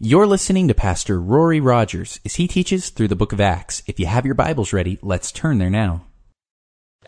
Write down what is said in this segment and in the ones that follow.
You're listening to Pastor Rory Rodgers as he teaches through the book of Acts. If you have your Bibles ready, let's turn there now.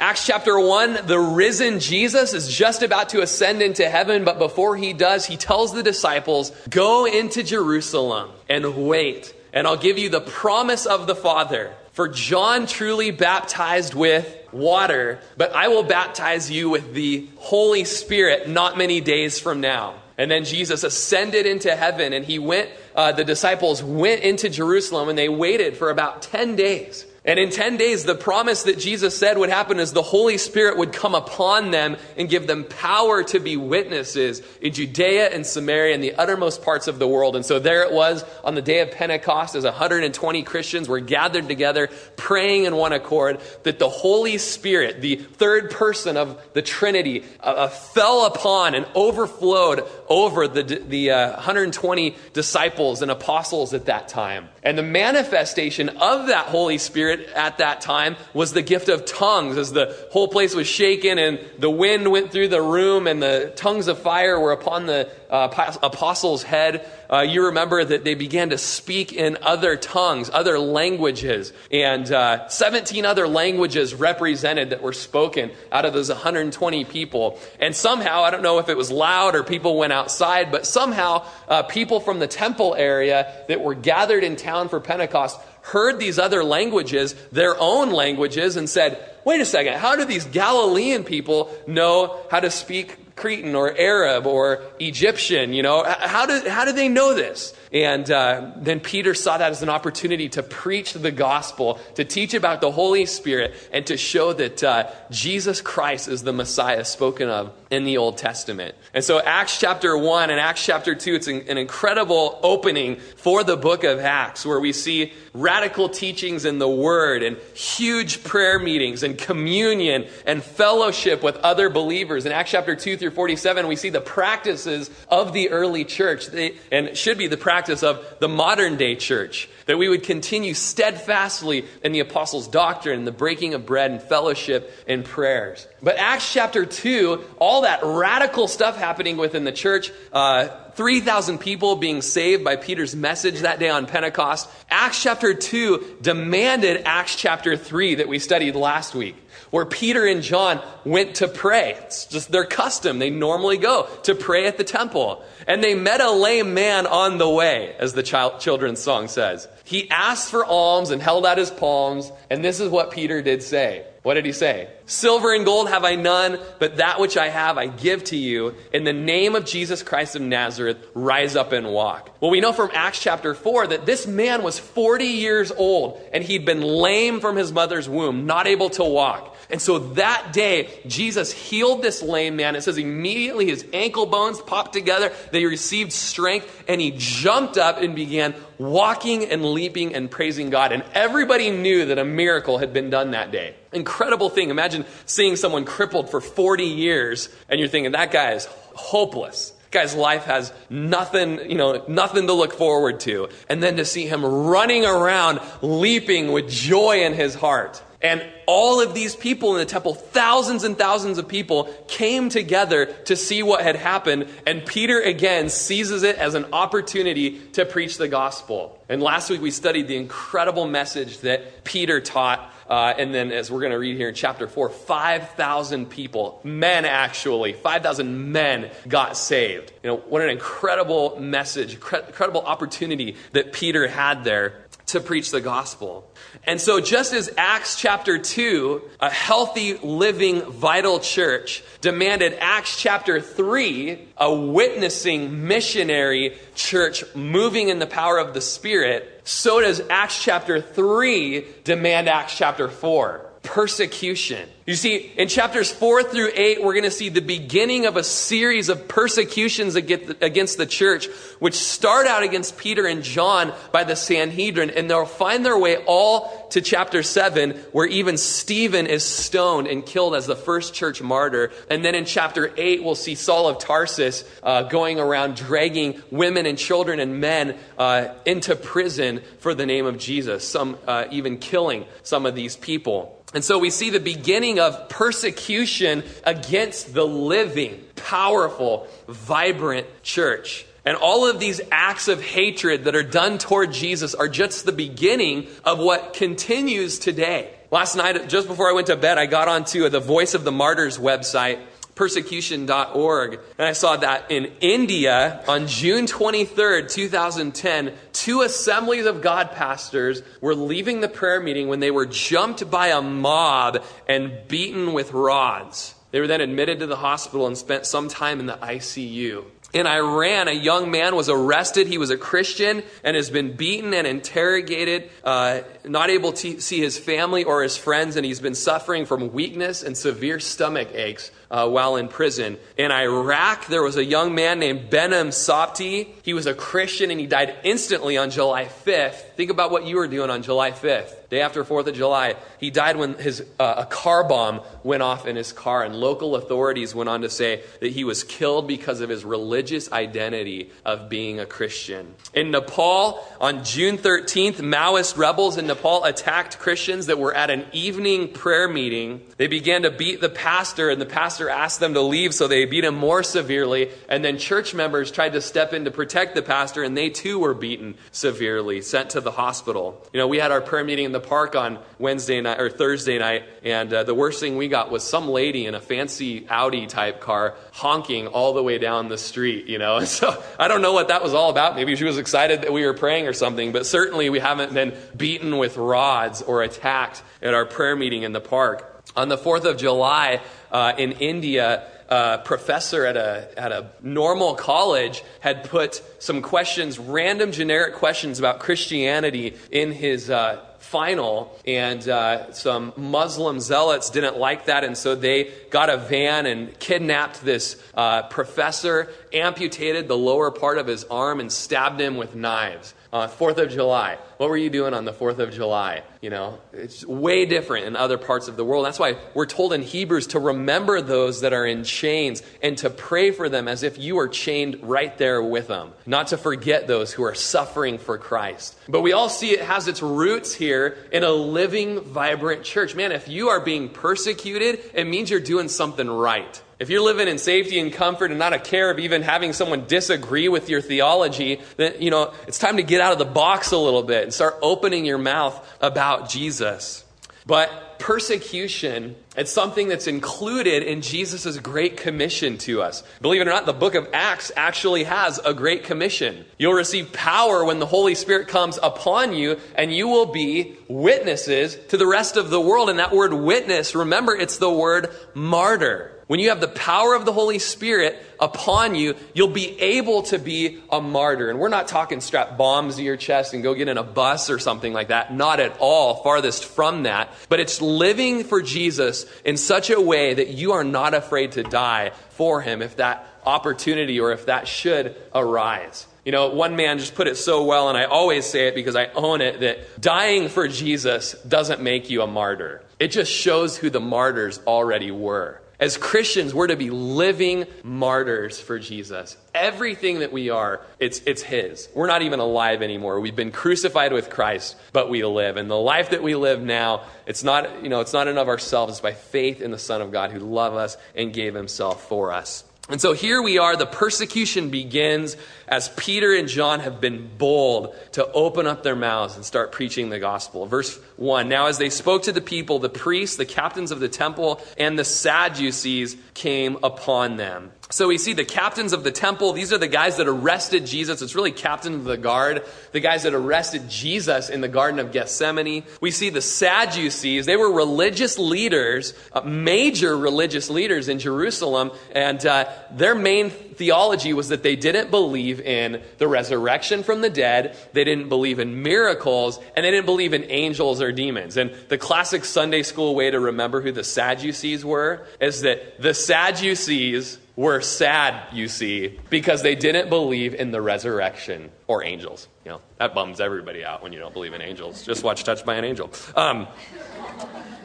Acts chapter 1, the risen Jesus is just about to ascend into heaven, but before he does, he tells the disciples, Go into Jerusalem and wait, and I'll give you the promise of the Father. For John truly baptized with water, but I will baptize you with the Holy Spirit not many days from now. And then Jesus ascended into heaven, and he went, uh, the disciples went into Jerusalem, and they waited for about 10 days. And in 10 days, the promise that Jesus said would happen is the Holy Spirit would come upon them and give them power to be witnesses in Judea and Samaria and the uttermost parts of the world. And so there it was on the day of Pentecost as 120 Christians were gathered together praying in one accord that the Holy Spirit, the third person of the Trinity, uh, uh fell upon and overflowed over the, the uh, 120 disciples and apostles at that time. And the manifestation of that Holy Spirit at that time was the gift of tongues as the whole place was shaken and the wind went through the room and the tongues of fire were upon the uh, apostles' head. Uh, you remember that they began to speak in other tongues, other languages, and uh, 17 other languages represented that were spoken out of those 120 people. And somehow, I don't know if it was loud or people went outside, but somehow uh, people from the temple area that were gathered in town for Pentecost heard these other languages, their own languages, and said, wait a second, how do these Galilean people know how to speak Cretan or Arab or Egyptian? You know, how do, how do they know this? And uh, then Peter saw that as an opportunity to preach the gospel, to teach about the Holy Spirit, and to show that uh, Jesus Christ is the Messiah spoken of in the Old Testament. And so, Acts chapter 1 and Acts chapter 2, it's an, an incredible opening for the book of Acts, where we see radical teachings in the Word and huge prayer meetings and communion and fellowship with other believers. In Acts chapter 2 through 47, we see the practices of the early church, they, and should be the practice practice of the modern day church, that we would continue steadfastly in the apostles' doctrine, the breaking of bread and fellowship and prayers. But Acts chapter 2, all that radical stuff happening within the church, uh, 3,000 people being saved by Peter's message that day on Pentecost. Acts chapter 2 demanded Acts chapter 3 that we studied last week where Peter and John went to pray. It's just their custom. They normally go to pray at the temple. And they met a lame man on the way, as the child, children's song says. He asked for alms and held out his palms, and this is what Peter did say. What did he say? Silver and gold have I none, but that which I have I give to you. In the name of Jesus Christ of Nazareth, rise up and walk. Well, we know from Acts chapter 4 that this man was 40 years old and he'd been lame from his mother's womb, not able to walk. And so that day, Jesus healed this lame man. It says immediately his ankle bones popped together. They received strength and he jumped up and began walking and leaping and praising God. And everybody knew that a miracle had been done that day. Incredible thing. Imagine seeing someone crippled for 40 years and you're thinking, that guy is hopeless guy's life has nothing, you know, nothing to look forward to. And then to see him running around, leaping with joy in his heart. And all of these people in the temple, thousands and thousands of people, came together to see what had happened. And Peter again seizes it as an opportunity to preach the gospel. And last week we studied the incredible message that Peter taught. Uh, and then, as we're going to read here in chapter 4, 5,000 people, men actually, 5,000 men got saved. You know, what an incredible message, incredible opportunity that Peter had there to preach the gospel. And so, just as Acts chapter 2, a healthy, living, vital church, demanded Acts chapter 3, a witnessing, missionary church moving in the power of the Spirit, so does Acts chapter 3 demand Acts chapter 4 persecution. You see, in chapters 4 through 8, we're going to see the beginning of a series of persecutions against the church, which start out against Peter and John by the Sanhedrin, and they'll find their way all to chapter 7, where even Stephen is stoned and killed as the first church martyr. And then in chapter 8, we'll see Saul of Tarsus uh, going around dragging women and children and men uh, into prison for the name of Jesus, some uh, even killing some of these people. And so we see the beginning of persecution against the living, powerful, vibrant church. And all of these acts of hatred that are done toward Jesus are just the beginning of what continues today. Last night, just before I went to bed, I got onto the Voice of the Martyrs website persecution.org. And I saw that in India on June 23rd, 2010, two assemblies of God pastors were leaving the prayer meeting when they were jumped by a mob and beaten with rods. They were then admitted to the hospital and spent some time in the ICU. In Iran, a young man was arrested. He was a Christian and has been beaten and interrogated, uh, not able to see his family or his friends, and he's been suffering from weakness and severe stomach aches uh, while in prison. In Iraq, there was a young man named Benham Sabti. He was a Christian and he died instantly on July 5th. Think about what you were doing on July 5th day after 4th of July. He died when his, uh, a car bomb went off in his car, and local authorities went on to say that he was killed because of his religious identity of being a Christian. In Nepal, on June 13th, Maoist rebels in Nepal attacked Christians that were at an evening prayer meeting. They began to beat the pastor, and the pastor asked them to leave, so they beat him more severely. And then church members tried to step in to protect the pastor, and they too were beaten severely, sent to the hospital. You know, we had our prayer meeting in the park on Wednesday night or Thursday night, and uh, the worst thing we got was some lady in a fancy Audi type car honking all the way down the street, you know. So I don't know what that was all about. Maybe she was excited that we were praying or something, but certainly we haven't been beaten with rods or attacked at our prayer meeting in the park. On the 4th of July uh, in India, a professor at a, at a normal college had put some questions, random generic questions about Christianity in his uh, final, and uh, some Muslim zealots didn't like that, and so they got a van and kidnapped this uh, professor, amputated the lower part of his arm, and stabbed him with knives. Uh, 4th of July. What were you doing on the 4th of July? You know, it's way different in other parts of the world. That's why we're told in Hebrews to remember those that are in chains and to pray for them as if you are chained right there with them. Not to forget those who are suffering for Christ. But we all see it has its roots here in a living, vibrant church. Man, if you are being persecuted, it means you're doing something right. If you're living in safety and comfort and not a care of even having someone disagree with your theology, then, you know, it's time to get out of the box a little bit and start opening your mouth about Jesus. But persecution, it's something that's included in Jesus' great commission to us. Believe it or not, the book of Acts actually has a great commission. You'll receive power when the Holy Spirit comes upon you, and you will be witnesses to the rest of the world. And that word witness, remember, it's the word martyr. When you have the power of the Holy Spirit upon you, you'll be able to be a martyr. And we're not talking strap bombs to your chest and go get in a bus or something like that. Not at all, farthest from that. But it's living for Jesus in such a way that you are not afraid to die for him if that opportunity or if that should arise. You know, one man just put it so well, and I always say it because I own it that dying for Jesus doesn't make you a martyr. It just shows who the martyrs already were. As Christians, we're to be living martyrs for Jesus. Everything that we are, it's, it's His. We're not even alive anymore. We've been crucified with Christ, but we live. And the life that we live now, it's not, you know, it's not in of ourselves. It's by faith in the Son of God who loved us and gave Himself for us. And so here we are, the persecution begins as Peter and John have been bold to open up their mouths and start preaching the gospel. Verse 1 Now, as they spoke to the people, the priests, the captains of the temple, and the Sadducees came upon them. So we see the captains of the temple. These are the guys that arrested Jesus. It's really captain of the guard, the guys that arrested Jesus in the Garden of Gethsemane. We see the Sadducees. They were religious leaders, uh, major religious leaders in Jerusalem, and uh, their main theology was that they didn't believe in the resurrection from the dead, they didn't believe in miracles, and they didn't believe in angels or demons. And the classic Sunday school way to remember who the Sadducees were is that the Sadducees were sad, you see, because they didn't believe in the resurrection or angels. You know, that bums everybody out when you don't believe in angels. Just watch Touched by an Angel. Um,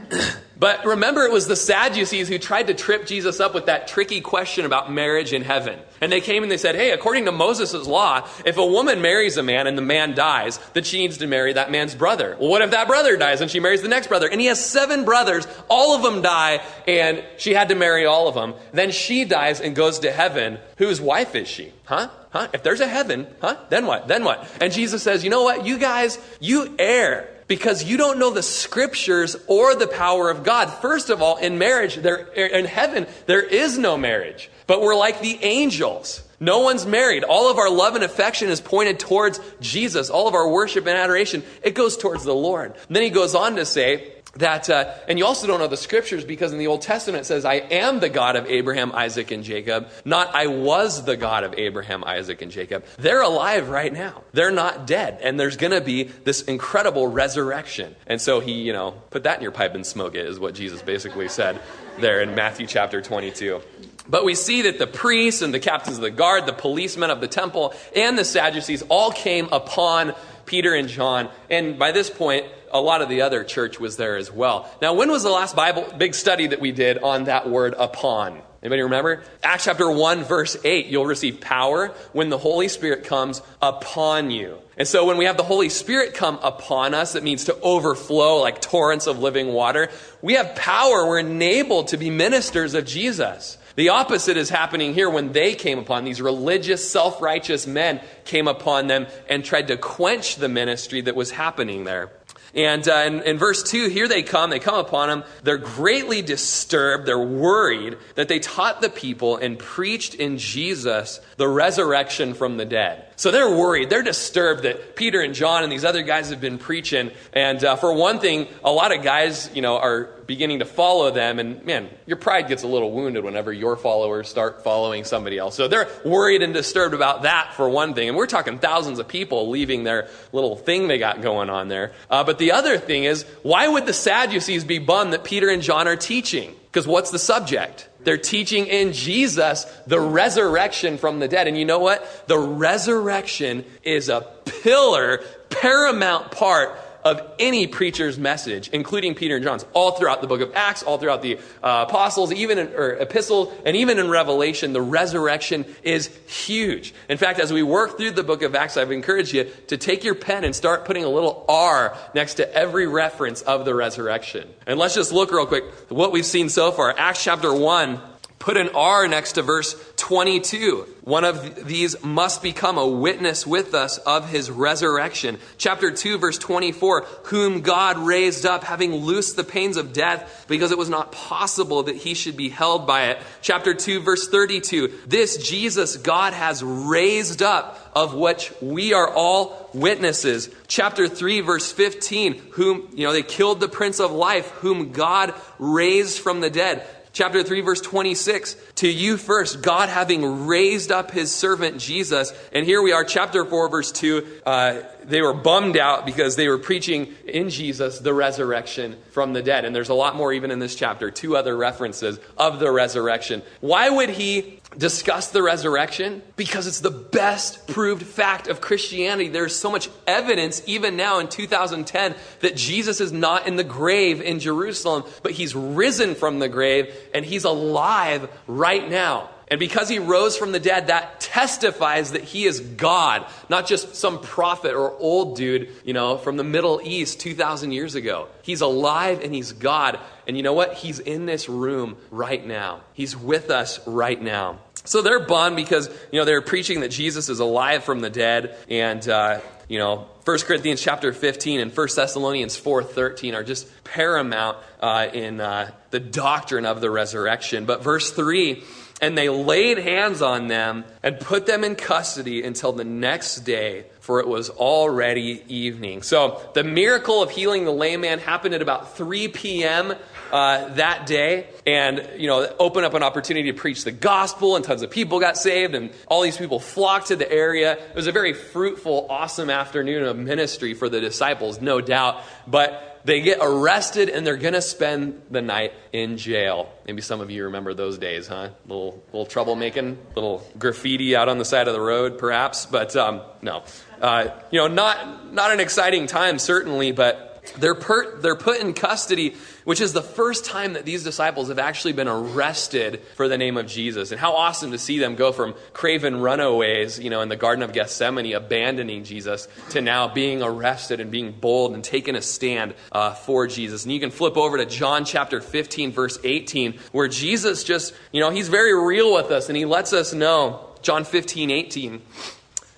but remember, it was the Sadducees who tried to trip Jesus up with that tricky question about marriage in heaven. And they came and they said, hey, according to Moses' law, if a woman marries a man and the man dies, then she needs to marry that man's brother. Well, what if that brother dies and she marries the next brother? And he has seven brothers, all of them die, and she had to marry all of them. Then she dies and goes to heaven. Whose wife is she? Huh? Huh? If there's a heaven, huh? Then what? Then what? And Jesus says, you know what? You guys, you err because you don't know the scriptures or the power of God. First of all, in marriage, there, in heaven, there is no marriage. But we're like the angels. No one's married. All of our love and affection is pointed towards Jesus. All of our worship and adoration, it goes towards the Lord. And then he goes on to say, that, uh, and you also don't know the scriptures because in the Old Testament it says, I am the God of Abraham, Isaac, and Jacob, not I was the God of Abraham, Isaac, and Jacob. They're alive right now. They're not dead. And there's going to be this incredible resurrection. And so he, you know, put that in your pipe and smoke it, is what Jesus basically said there in Matthew chapter 22. But we see that the priests and the captains of the guard, the policemen of the temple, and the Sadducees all came upon Peter and John. And by this point, a lot of the other church was there as well. Now, when was the last Bible big study that we did on that word upon? Anybody remember? Acts chapter 1, verse 8. You'll receive power when the Holy Spirit comes upon you. And so when we have the Holy Spirit come upon us, it means to overflow like torrents of living water. We have power. We're enabled to be ministers of Jesus. The opposite is happening here when they came upon these religious, self righteous men came upon them and tried to quench the ministry that was happening there. And uh, in, in, verse 2, here they come, they come upon him. They're greatly disturbed, they're worried that they taught the people and preached in Jesus the resurrection from the dead. So they're worried, they're disturbed that Peter and John and these other guys have been preaching. And uh, for one thing, a lot of guys, you know, are beginning to follow them. And man, your pride gets a little wounded whenever your followers start following somebody else. So they're worried and disturbed about that for one thing. And we're talking thousands of people leaving their little thing they got going on there. Uh, but the other thing is, why would the Sadducees be bummed that Peter and John are teaching? Because what's the subject? They're teaching in Jesus the resurrection from the dead. And you know what? The resurrection is a pillar, paramount part of any preacher's message, including Peter and John's, all throughout the book of Acts, all throughout the uh, apostles, even in, or epistles, and even in Revelation, the resurrection is huge. In fact, as we work through the book of Acts, I've encouraged you to take your pen and start putting a little R next to every reference of the resurrection. And let's just look real quick what we've seen so far. Acts chapter 1 Put an R next to verse 22. One of these must become a witness with us of his resurrection. Chapter 2, verse 24, whom God raised up, having loosed the pains of death, because it was not possible that he should be held by it. Chapter 2, verse 32, this Jesus God has raised up, of which we are all witnesses. Chapter 3, verse 15, whom, you know, they killed the Prince of Life, whom God raised from the dead chapter 3 verse 26 to you first god having raised up his servant jesus. And here we are chapter 4 verse 2 uh, they were bummed out because they were preaching in jesus the resurrection from the dead. And there's a lot more even in this chapter. Two other references of the resurrection. Why would he discuss the resurrection? Because it's the best proved fact of Christianity. There's so much evidence, even now in 2010, that Jesus is not in the grave in Jerusalem, but he's risen from the grave and he's alive right now. And because he rose from the dead, that testifies that he is God, not just some prophet or old dude, you know, from the Middle East 2,000 years ago. He's alive and he's God. And you know what? He's in this room right now. He's with us right now. So they're bummed because, you know, they're preaching that Jesus is alive from the dead. And, uh, you know, 1 Corinthians chapter 15 and 1 Thessalonians 4.13 are just paramount uh, in uh, the doctrine of the resurrection. But verse 3 and they laid hands on them and put them in custody until the next day, for it was already evening. So the miracle of healing the lame man happened at about 3 p.m. Uh, that day, and you know, open up an opportunity to preach the gospel, and tons of people got saved, and all these people flocked to the area. It was a very fruitful, awesome afternoon of ministry for the disciples, no doubt. But they get arrested and they're going to spend the night in jail. Maybe some of you remember those days, huh? Little, little troublemaking, little graffiti out on the side of the road, perhaps. But um, no, uh, you know, not not an exciting time certainly, but they're, per, they're put in custody, which is the first time that these disciples have actually been arrested for the name of Jesus. And how awesome to see them go from craven runaways, you know, in the Garden of Gethsemane, abandoning Jesus, to now being arrested and being bold and taking a stand uh, for Jesus. And you can flip over to John chapter 15, verse 18, where Jesus just, you know, he's very real with us and he lets us know John 15, 18.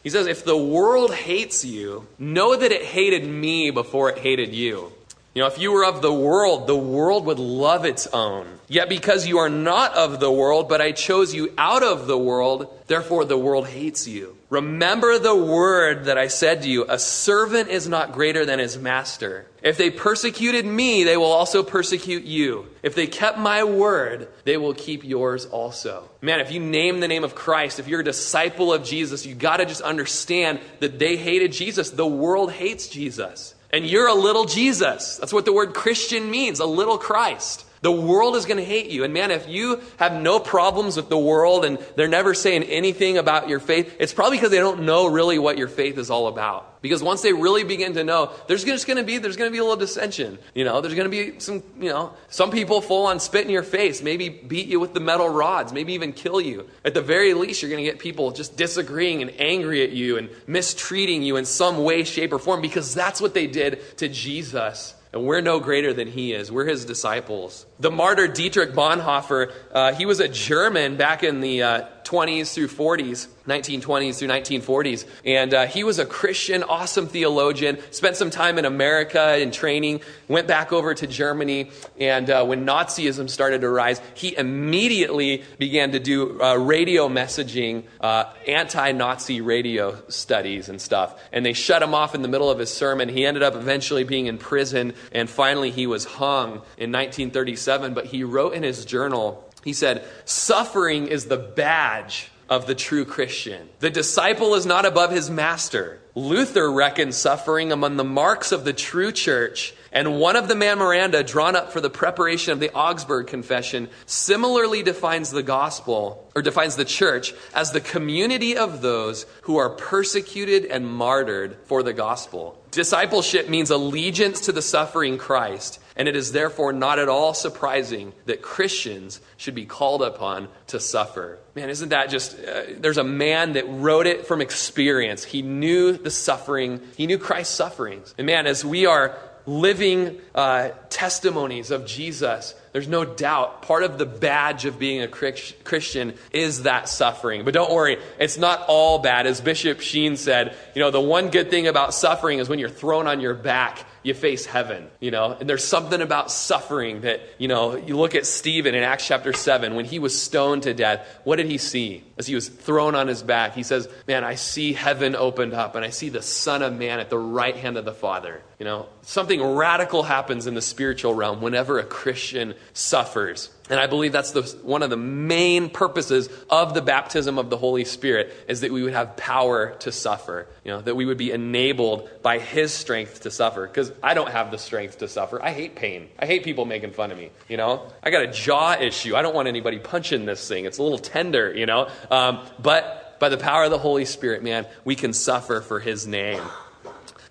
He says, If the world hates you, know that it hated me before it hated you. You know, if you were of the world, the world would love its own. Yet because you are not of the world, but I chose you out of the world, therefore the world hates you. Remember the word that I said to you a servant is not greater than his master. If they persecuted me, they will also persecute you. If they kept my word, they will keep yours also. Man, if you name the name of Christ, if you're a disciple of Jesus, you got to just understand that they hated Jesus. The world hates Jesus. And you're a little Jesus. That's what the word Christian means, a little Christ. The world is going to hate you. And man, if you have no problems with the world and they're never saying anything about your faith, it's probably because they don't know really what your faith is all about. Because once they really begin to know, there's just going to be there's going to be a little dissension. You know, there's going to be some, you know, some people full on spit in your face, maybe beat you with the metal rods, maybe even kill you. At the very least, you're going to get people just disagreeing and angry at you and mistreating you in some way, shape, or form because that's what they did to Jesus and we're no greater than he is. We're his disciples. The martyr Dietrich Bonhoeffer, uh, he was a German back in the uh, 20s through 40s, 1920s through 1940s. And uh, he was a Christian, awesome theologian, spent some time in America in training, went back over to Germany. And uh, when Nazism started to rise, he immediately began to do uh, radio messaging, uh, anti Nazi radio studies and stuff. And they shut him off in the middle of his sermon. He ended up eventually being in prison. And finally, he was hung in 1937. But he wrote in his journal, he said, Suffering is the badge of the true Christian. The disciple is not above his master. Luther reckoned suffering among the marks of the true church, and one of the memoranda drawn up for the preparation of the Augsburg Confession similarly defines the gospel, or defines the church, as the community of those who are persecuted and martyred for the gospel. Discipleship means allegiance to the suffering Christ and it is therefore not at all surprising that Christians should be called upon to suffer. Man, isn't that just, uh, there's a man that wrote it from experience. He knew the suffering, he knew Christ's sufferings. And man, as we are living uh, testimonies of Jesus, there's no doubt part of the badge of being a Christian is that suffering. But don't worry, it's not all bad. As Bishop Sheen said, you know, the one good thing about suffering is when you're thrown on your back you face heaven, you know? And there's something about suffering that, you know, you look at Stephen in Acts chapter 7, when he was stoned to death, what did he see as he was thrown on his back? He says, Man, I see heaven opened up and I see the Son of Man at the right hand of the Father. You know, something radical happens in the spiritual realm whenever a Christian suffers. And I believe that's the, one of the main purposes of the baptism of the Holy Spirit is that we would have power to suffer. You know, that we would be enabled by His strength to suffer. Because I don't have the strength to suffer. I hate pain. I hate people making fun of me. You know, I got a jaw issue. I don't want anybody punching this thing. It's a little tender. You know, um, but by the power of the Holy Spirit, man, we can suffer for His name.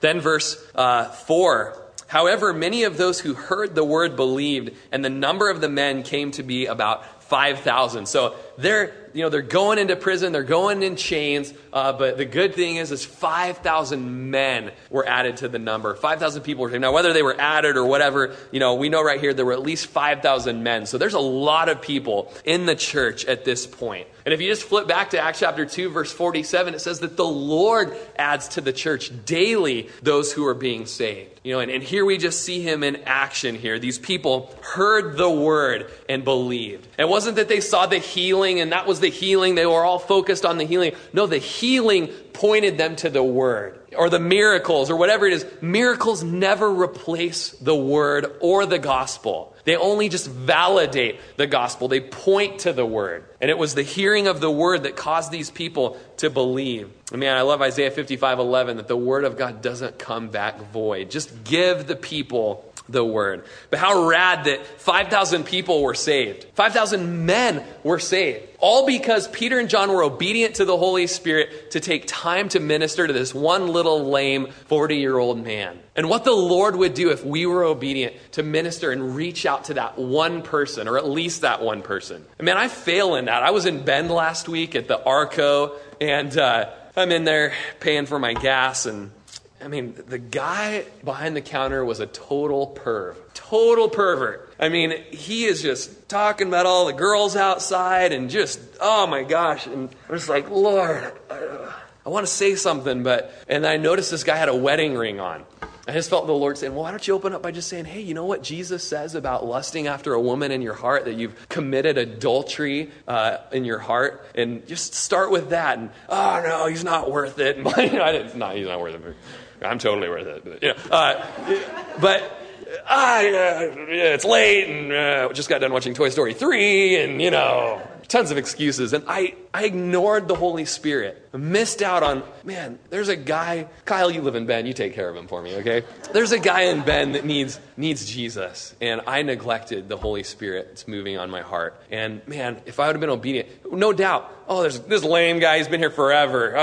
Then verse uh, four However, many of those who heard the word believed, and the number of the men came to be about 5,000. So they're, you know, they're going into prison, they're going in chains, uh, but the good thing is, is 5,000 men were added to the number. 5,000 people were Now, whether they were added or whatever, you know, we know right here there were at least 5,000 men. So there's a lot of people in the church at this point. And if you just flip back to Acts chapter 2, verse 47, it says that the Lord adds to the church daily those who are being saved. You know, and, and here we just see him in action here. These people heard the word and believed. It wasn't that they saw the healing and that was the healing. They were all focused on the healing. No, the healing pointed them to the word or the miracles or whatever it is. Miracles never replace the word or the gospel. They only just validate the gospel. They point to the word. And it was the hearing of the word that caused these people to believe. I mean, I love Isaiah 55 11 that the word of God doesn't come back void. Just give the people the word. But how rad that 5,000 people were saved. 5,000 men were saved. All because Peter and John were obedient to the Holy Spirit to take time to minister to this one little lame 40 year old man. And what the Lord would do if we were obedient to minister and reach out to that one person, or at least that one person. I mean, I fail in that. I was in Bend last week at the Arco, and uh, I'm in there paying for my gas and I mean, the guy behind the counter was a total perv. Total pervert. I mean, he is just talking about all the girls outside and just, oh my gosh. And I'm just like, Lord, I, I want to say something, but, and I noticed this guy had a wedding ring on. I just felt the Lord saying, Well, why don't you open up by just saying, Hey, you know what Jesus says about lusting after a woman in your heart, that you've committed adultery uh, in your heart? And just start with that. And, oh, no, he's not worth it. I didn't, no, he's not worth it. I'm totally worth it. But, you know, uh, but uh, it's late and uh, just got done watching Toy Story 3 and, you know, tons of excuses. And I, I ignored the Holy Spirit. I missed out on, man, there's a guy, Kyle, you live in Bend, you take care of him for me, okay? There's a guy in Bend that needs, needs Jesus. And I neglected the Holy Spirit that's moving on my heart. And man, if I would have been obedient, no doubt, oh, there's this lame guy, he's been here forever. Uh,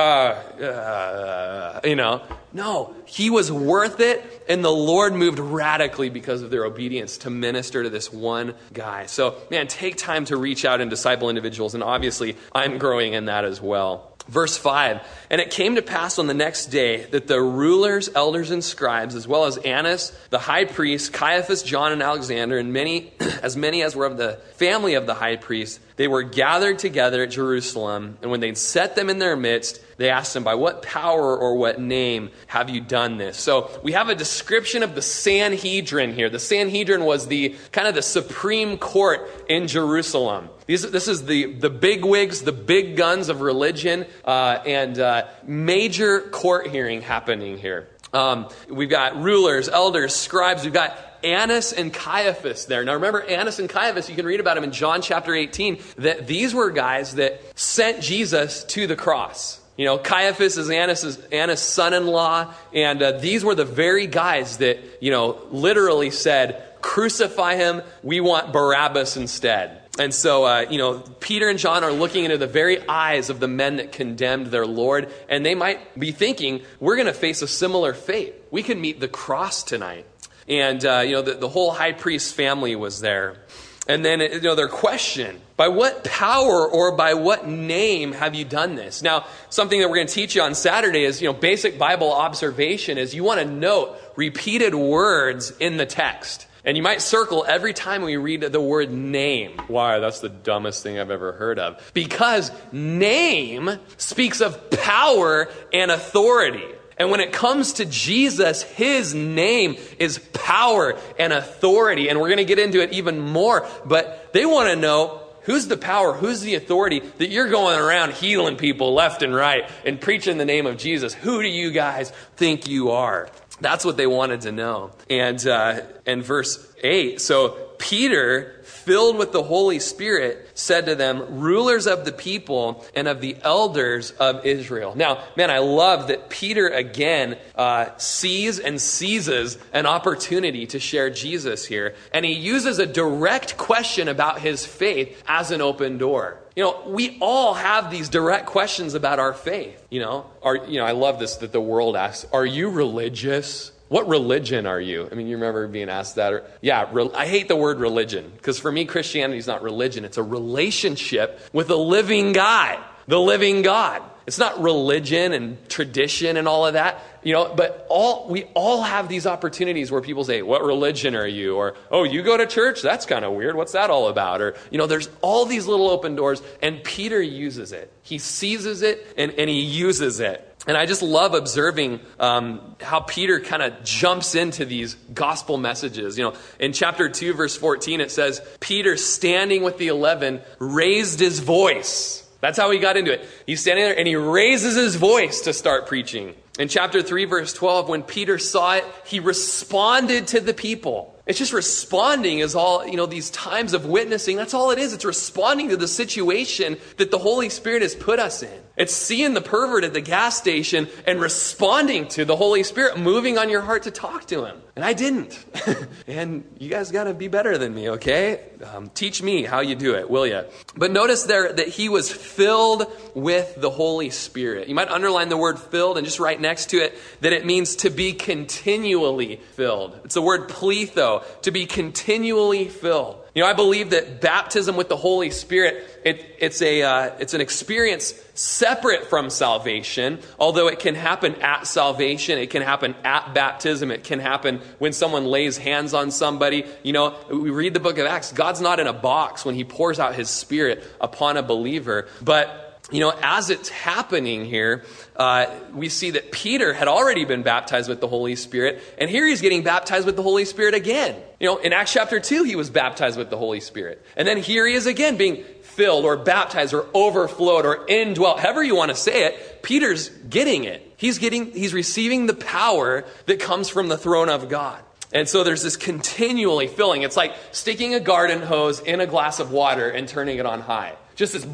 uh, you know, no, he was worth it, and the Lord moved radically because of their obedience to minister to this one guy. So, man, take time to reach out and disciple individuals, and obviously, I'm growing in that as well. Verse 5 And it came to pass on the next day that the rulers, elders, and scribes, as well as Annas, the high priest, Caiaphas, John, and Alexander, and many, as many as were of the family of the high priest, they were gathered together at Jerusalem. And when they'd set them in their midst, they asked him, By what power or what name have you done this? So we have a description of the Sanhedrin here. The Sanhedrin was the kind of the supreme court in Jerusalem. These, this is the, the big wigs, the big guns of religion, uh, and uh, major court hearing happening here. Um, we've got rulers, elders, scribes. We've got Annas and Caiaphas there. Now remember, Annas and Caiaphas, you can read about them in John chapter 18, that these were guys that sent Jesus to the cross. You know, Caiaphas is Annas' Annas' son-in-law, and uh, these were the very guys that, you know, literally said, crucify him, we want Barabbas instead. And so, uh, you know, Peter and John are looking into the very eyes of the men that condemned their Lord, and they might be thinking, we're going to face a similar fate. We could meet the cross tonight. And, uh, you know, the, the whole high priest family was there. And then, you know, their question by what power or by what name have you done this? Now, something that we're going to teach you on Saturday is, you know, basic Bible observation is you want to note repeated words in the text. And you might circle every time we read the word name. Why? That's the dumbest thing I've ever heard of. Because name speaks of power and authority. And when it comes to Jesus, his name is power and authority. And we're going to get into it even more. But they want to know who's the power, who's the authority that you're going around healing people left and right and preaching the name of Jesus. Who do you guys think you are? That's what they wanted to know. And, uh, and verse 8 so Peter, filled with the Holy Spirit, said to them, Rulers of the people and of the elders of Israel. Now, man, I love that Peter again uh, sees and seizes an opportunity to share Jesus here. And he uses a direct question about his faith as an open door. You know, we all have these direct questions about our faith. You know, are you know, I love this that the world asks, "Are you religious?" What religion are you? I mean, you remember being asked that? Or, yeah, re- I hate the word religion because for me, Christianity is not religion. It's a relationship with a living guy, the living God. It's not religion and tradition and all of that, you know, but all, we all have these opportunities where people say, what religion are you? Or, oh, you go to church? That's kind of weird. What's that all about? Or, you know, there's all these little open doors and Peter uses it. He seizes it and, and he uses it. And I just love observing um, how Peter kind of jumps into these gospel messages. You know, in chapter 2, verse 14, it says, Peter, standing with the eleven, raised his voice. That's how he got into it. He's standing there and he raises his voice to start preaching. In chapter 3, verse 12, when Peter saw it, he responded to the people. It's just responding is all, you know, these times of witnessing. That's all it is. It's responding to the situation that the Holy Spirit has put us in. It's seeing the pervert at the gas station and responding to the Holy Spirit moving on your heart to talk to him. And I didn't. and you guys got to be better than me, okay? Um, teach me how you do it, will you? But notice there that he was filled with the Holy Spirit. You might underline the word filled and just write next to it that it means to be continually filled. It's the word pletho, to be continually filled. You know, I believe that baptism with the Holy Spirit, it, it's, a, uh, it's an experience separate from salvation, although it can happen at salvation, it can happen at baptism, it can happen when someone lays hands on somebody. You know, we read the book of Acts, God's not in a box when he pours out his Spirit upon a believer, but you know, as it's happening here, uh, we see that Peter had already been baptized with the Holy Spirit, and here he's getting baptized with the Holy Spirit again. You know, in Acts chapter 2, he was baptized with the Holy Spirit. And then here he is again being filled or baptized or overflowed or indwelt, however you want to say it. Peter's getting it. He's getting, he's receiving the power that comes from the throne of God. And so there's this continually filling. It's like sticking a garden hose in a glass of water and turning it on high. Just this,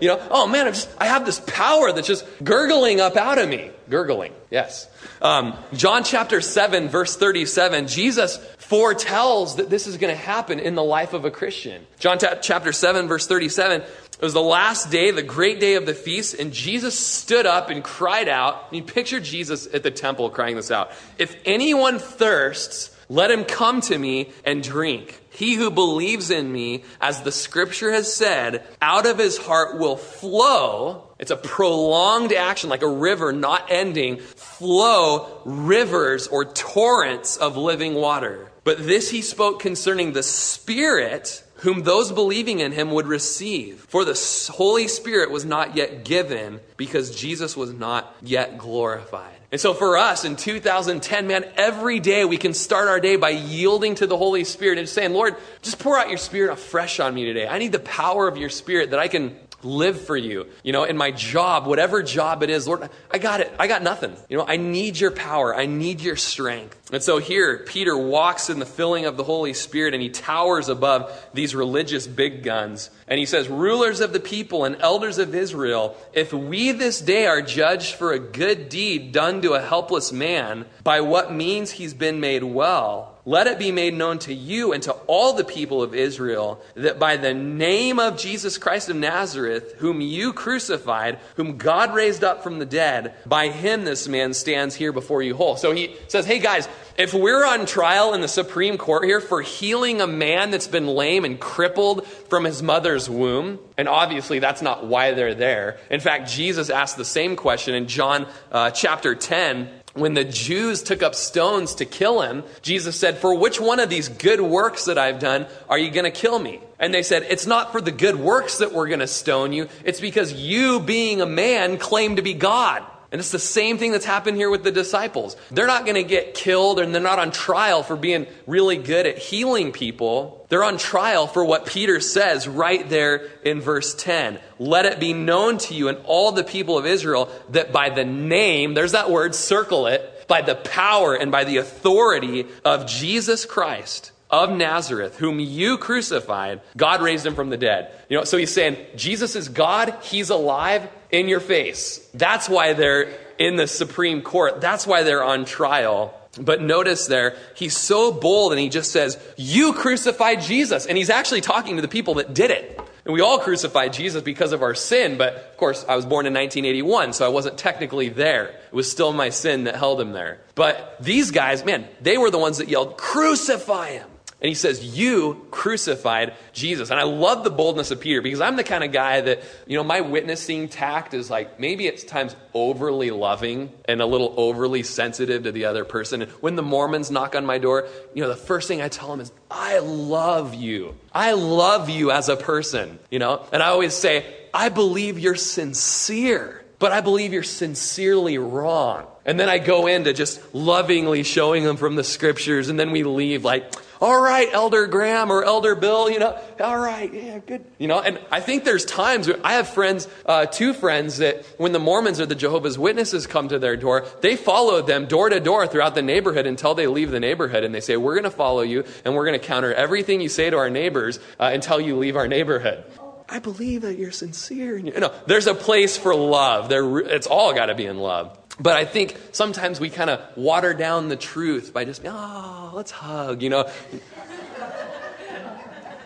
you know, oh man, I, just, I have this power that's just gurgling up out of me. Gurgling, yes. Um, John chapter 7, verse 37, Jesus foretells that this is going to happen in the life of a Christian. John t- chapter 7, verse 37, it was the last day, the great day of the feast, and Jesus stood up and cried out. I mean, picture Jesus at the temple crying this out. If anyone thirsts, let him come to me and drink. He who believes in me, as the scripture has said, out of his heart will flow. It's a prolonged action, like a river not ending, flow rivers or torrents of living water. But this he spoke concerning the Spirit, whom those believing in him would receive. For the Holy Spirit was not yet given because Jesus was not yet glorified. And so for us in 2010, man, every day we can start our day by yielding to the Holy Spirit and saying, Lord, just pour out your Spirit afresh on me today. I need the power of your Spirit that I can live for you. You know, in my job, whatever job it is, Lord, I got it. I got nothing. You know, I need your power. I need your strength. And so here, Peter walks in the filling of the Holy Spirit and he towers above these religious big guns. And he says, Rulers of the people and elders of Israel, if we this day are judged for a good deed done to a helpless man, by what means he's been made well, let it be made known to you and to all the people of Israel that by the name of Jesus Christ of Nazareth, whom you crucified, whom God raised up from the dead, by him this man stands here before you whole. So he says, Hey guys, if we're on trial in the Supreme Court here for healing a man that's been lame and crippled from his mother's womb, and obviously that's not why they're there. In fact, Jesus asked the same question in John uh, chapter 10 when the Jews took up stones to kill him, Jesus said, For which one of these good works that I've done are you going to kill me? And they said, It's not for the good works that we're going to stone you. It's because you, being a man, claim to be God. And it's the same thing that's happened here with the disciples. They're not going to get killed and they're not on trial for being really good at healing people. They're on trial for what Peter says right there in verse 10. Let it be known to you and all the people of Israel that by the name, there's that word, circle it, by the power and by the authority of Jesus Christ, of Nazareth, whom you crucified, God raised him from the dead. You know, so he's saying, Jesus is God, he's alive in your face. That's why they're in the Supreme Court. That's why they're on trial. But notice there, he's so bold and he just says, You crucified Jesus. And he's actually talking to the people that did it. And we all crucified Jesus because of our sin, but of course, I was born in 1981, so I wasn't technically there. It was still my sin that held him there. But these guys, man, they were the ones that yelled, Crucify him! And he says, You crucified Jesus. And I love the boldness of Peter because I'm the kind of guy that, you know, my witnessing tact is like maybe at times overly loving and a little overly sensitive to the other person. And when the Mormons knock on my door, you know, the first thing I tell them is, I love you. I love you as a person, you know? And I always say, I believe you're sincere, but I believe you're sincerely wrong. And then I go into just lovingly showing them from the scriptures, and then we leave like, all right, Elder Graham or Elder Bill, you know, all right, yeah, good. You know, and I think there's times where I have friends, uh, two friends that when the Mormons or the Jehovah's Witnesses come to their door, they follow them door to door throughout the neighborhood until they leave the neighborhood. And they say, we're going to follow you and we're going to counter everything you say to our neighbors uh, until you leave our neighborhood. I believe that you're sincere. You know, there's a place for love. There, it's all got to be in love. But I think sometimes we kind of water down the truth by just, oh, let's hug, you know.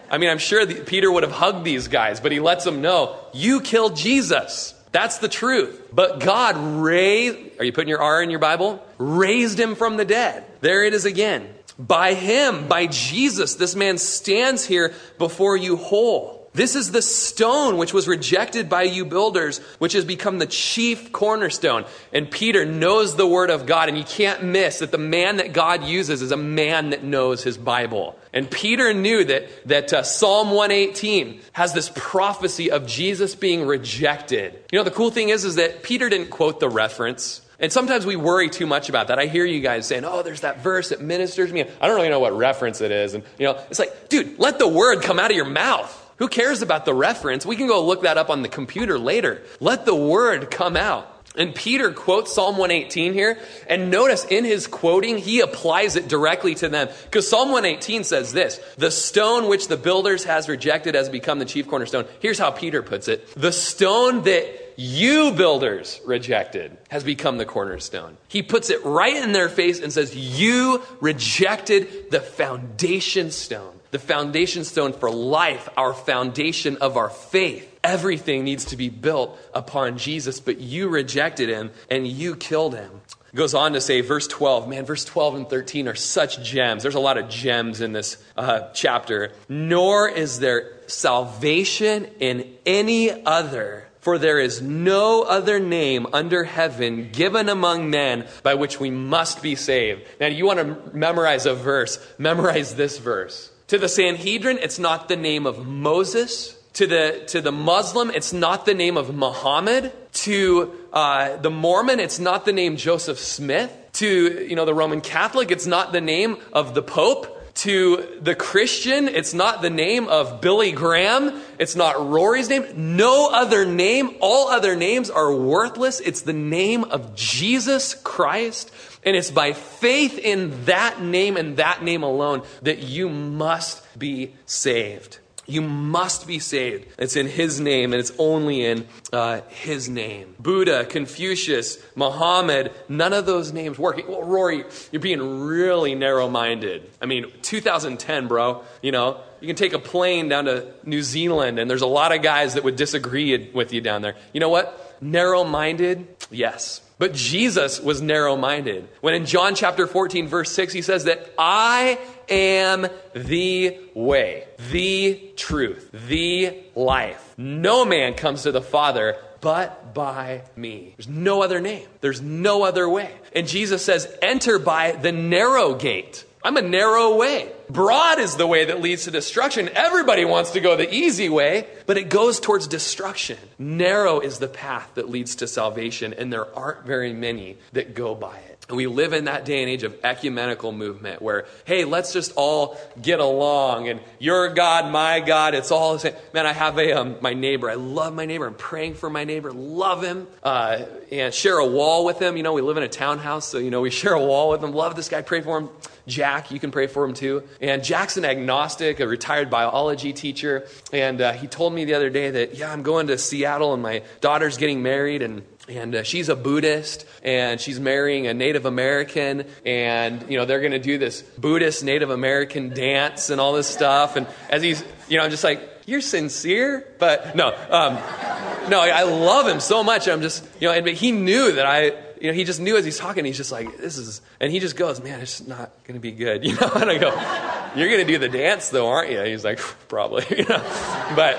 I mean, I'm sure Peter would have hugged these guys, but he lets them know, you killed Jesus. That's the truth. But God raised, are you putting your R in your Bible? Raised him from the dead. There it is again. By him, by Jesus, this man stands here before you whole. This is the stone which was rejected by you builders, which has become the chief cornerstone. And Peter knows the word of God, and you can't miss that the man that God uses is a man that knows his Bible. And Peter knew that, that uh, Psalm 118 has this prophecy of Jesus being rejected. You know, the cool thing is, is that Peter didn't quote the reference. And sometimes we worry too much about that. I hear you guys saying, oh, there's that verse that ministers me. I don't really know what reference it is. And, you know, it's like, dude, let the word come out of your mouth. Who cares about the reference? We can go look that up on the computer later. Let the word come out. And Peter quotes Psalm 118 here, and notice in his quoting, he applies it directly to them. Because Psalm 118 says this The stone which the builders has rejected has become the chief cornerstone. Here's how Peter puts it The stone that you builders rejected has become the cornerstone. He puts it right in their face and says, You rejected the foundation stone the foundation stone for life, our foundation of our faith. Everything needs to be built upon Jesus, but you rejected him and you killed him. Goes on to say, verse 12, man, verse 12 and 13 are such gems. There's a lot of gems in this uh, chapter. Nor is there salvation in any other for there is no other name under heaven given among men by which we must be saved. Now, you want to memorize a verse, memorize this verse. To the Sanhedrin, it's not the name of Moses. To the, to the Muslim, it's not the name of Muhammad. To uh, the Mormon, it's not the name Joseph Smith. To you know, the Roman Catholic, it's not the name of the Pope. To the Christian, it's not the name of Billy Graham. It's not Rory's name. No other name. All other names are worthless. It's the name of Jesus Christ. And it's by faith in that name and that name alone that you must be saved. You must be saved. It's in His name, and it's only in uh, His name. Buddha, Confucius, Muhammad, none of those names work. Well, Rory, you're being really narrow minded. I mean, 2010, bro. You know, you can take a plane down to New Zealand, and there's a lot of guys that would disagree with you down there. You know what? Narrow minded, yes. But Jesus was narrow minded. When in John chapter 14, verse 6, he says that I am the way, the truth, the life. No man comes to the Father but by me. There's no other name, there's no other way. And Jesus says, enter by the narrow gate. I'm a narrow way. Broad is the way that leads to destruction. Everybody wants to go the easy way, but it goes towards destruction. Narrow is the path that leads to salvation, and there aren't very many that go by it. And we live in that day and age of ecumenical movement where, hey, let's just all get along and your God, my God, it's all the same. Man, I have a, um, my neighbor. I love my neighbor. I'm praying for my neighbor, love him, uh, and share a wall with him. You know, we live in a townhouse, so, you know, we share a wall with him. Love this guy, pray for him. Jack, you can pray for him too. And Jack's an agnostic, a retired biology teacher. And uh, he told me the other day that, yeah, I'm going to Seattle and my daughter's getting married and and uh, she's a buddhist and she's marrying a native american and you know they're going to do this buddhist native american dance and all this stuff and as he's you know i'm just like you're sincere? But no um, no i love him so much i'm just you know and he knew that i you know he just knew as he's talking he's just like this is and he just goes man it's not going to be good you know and i go you're going to do the dance though aren't you? He's like probably you know but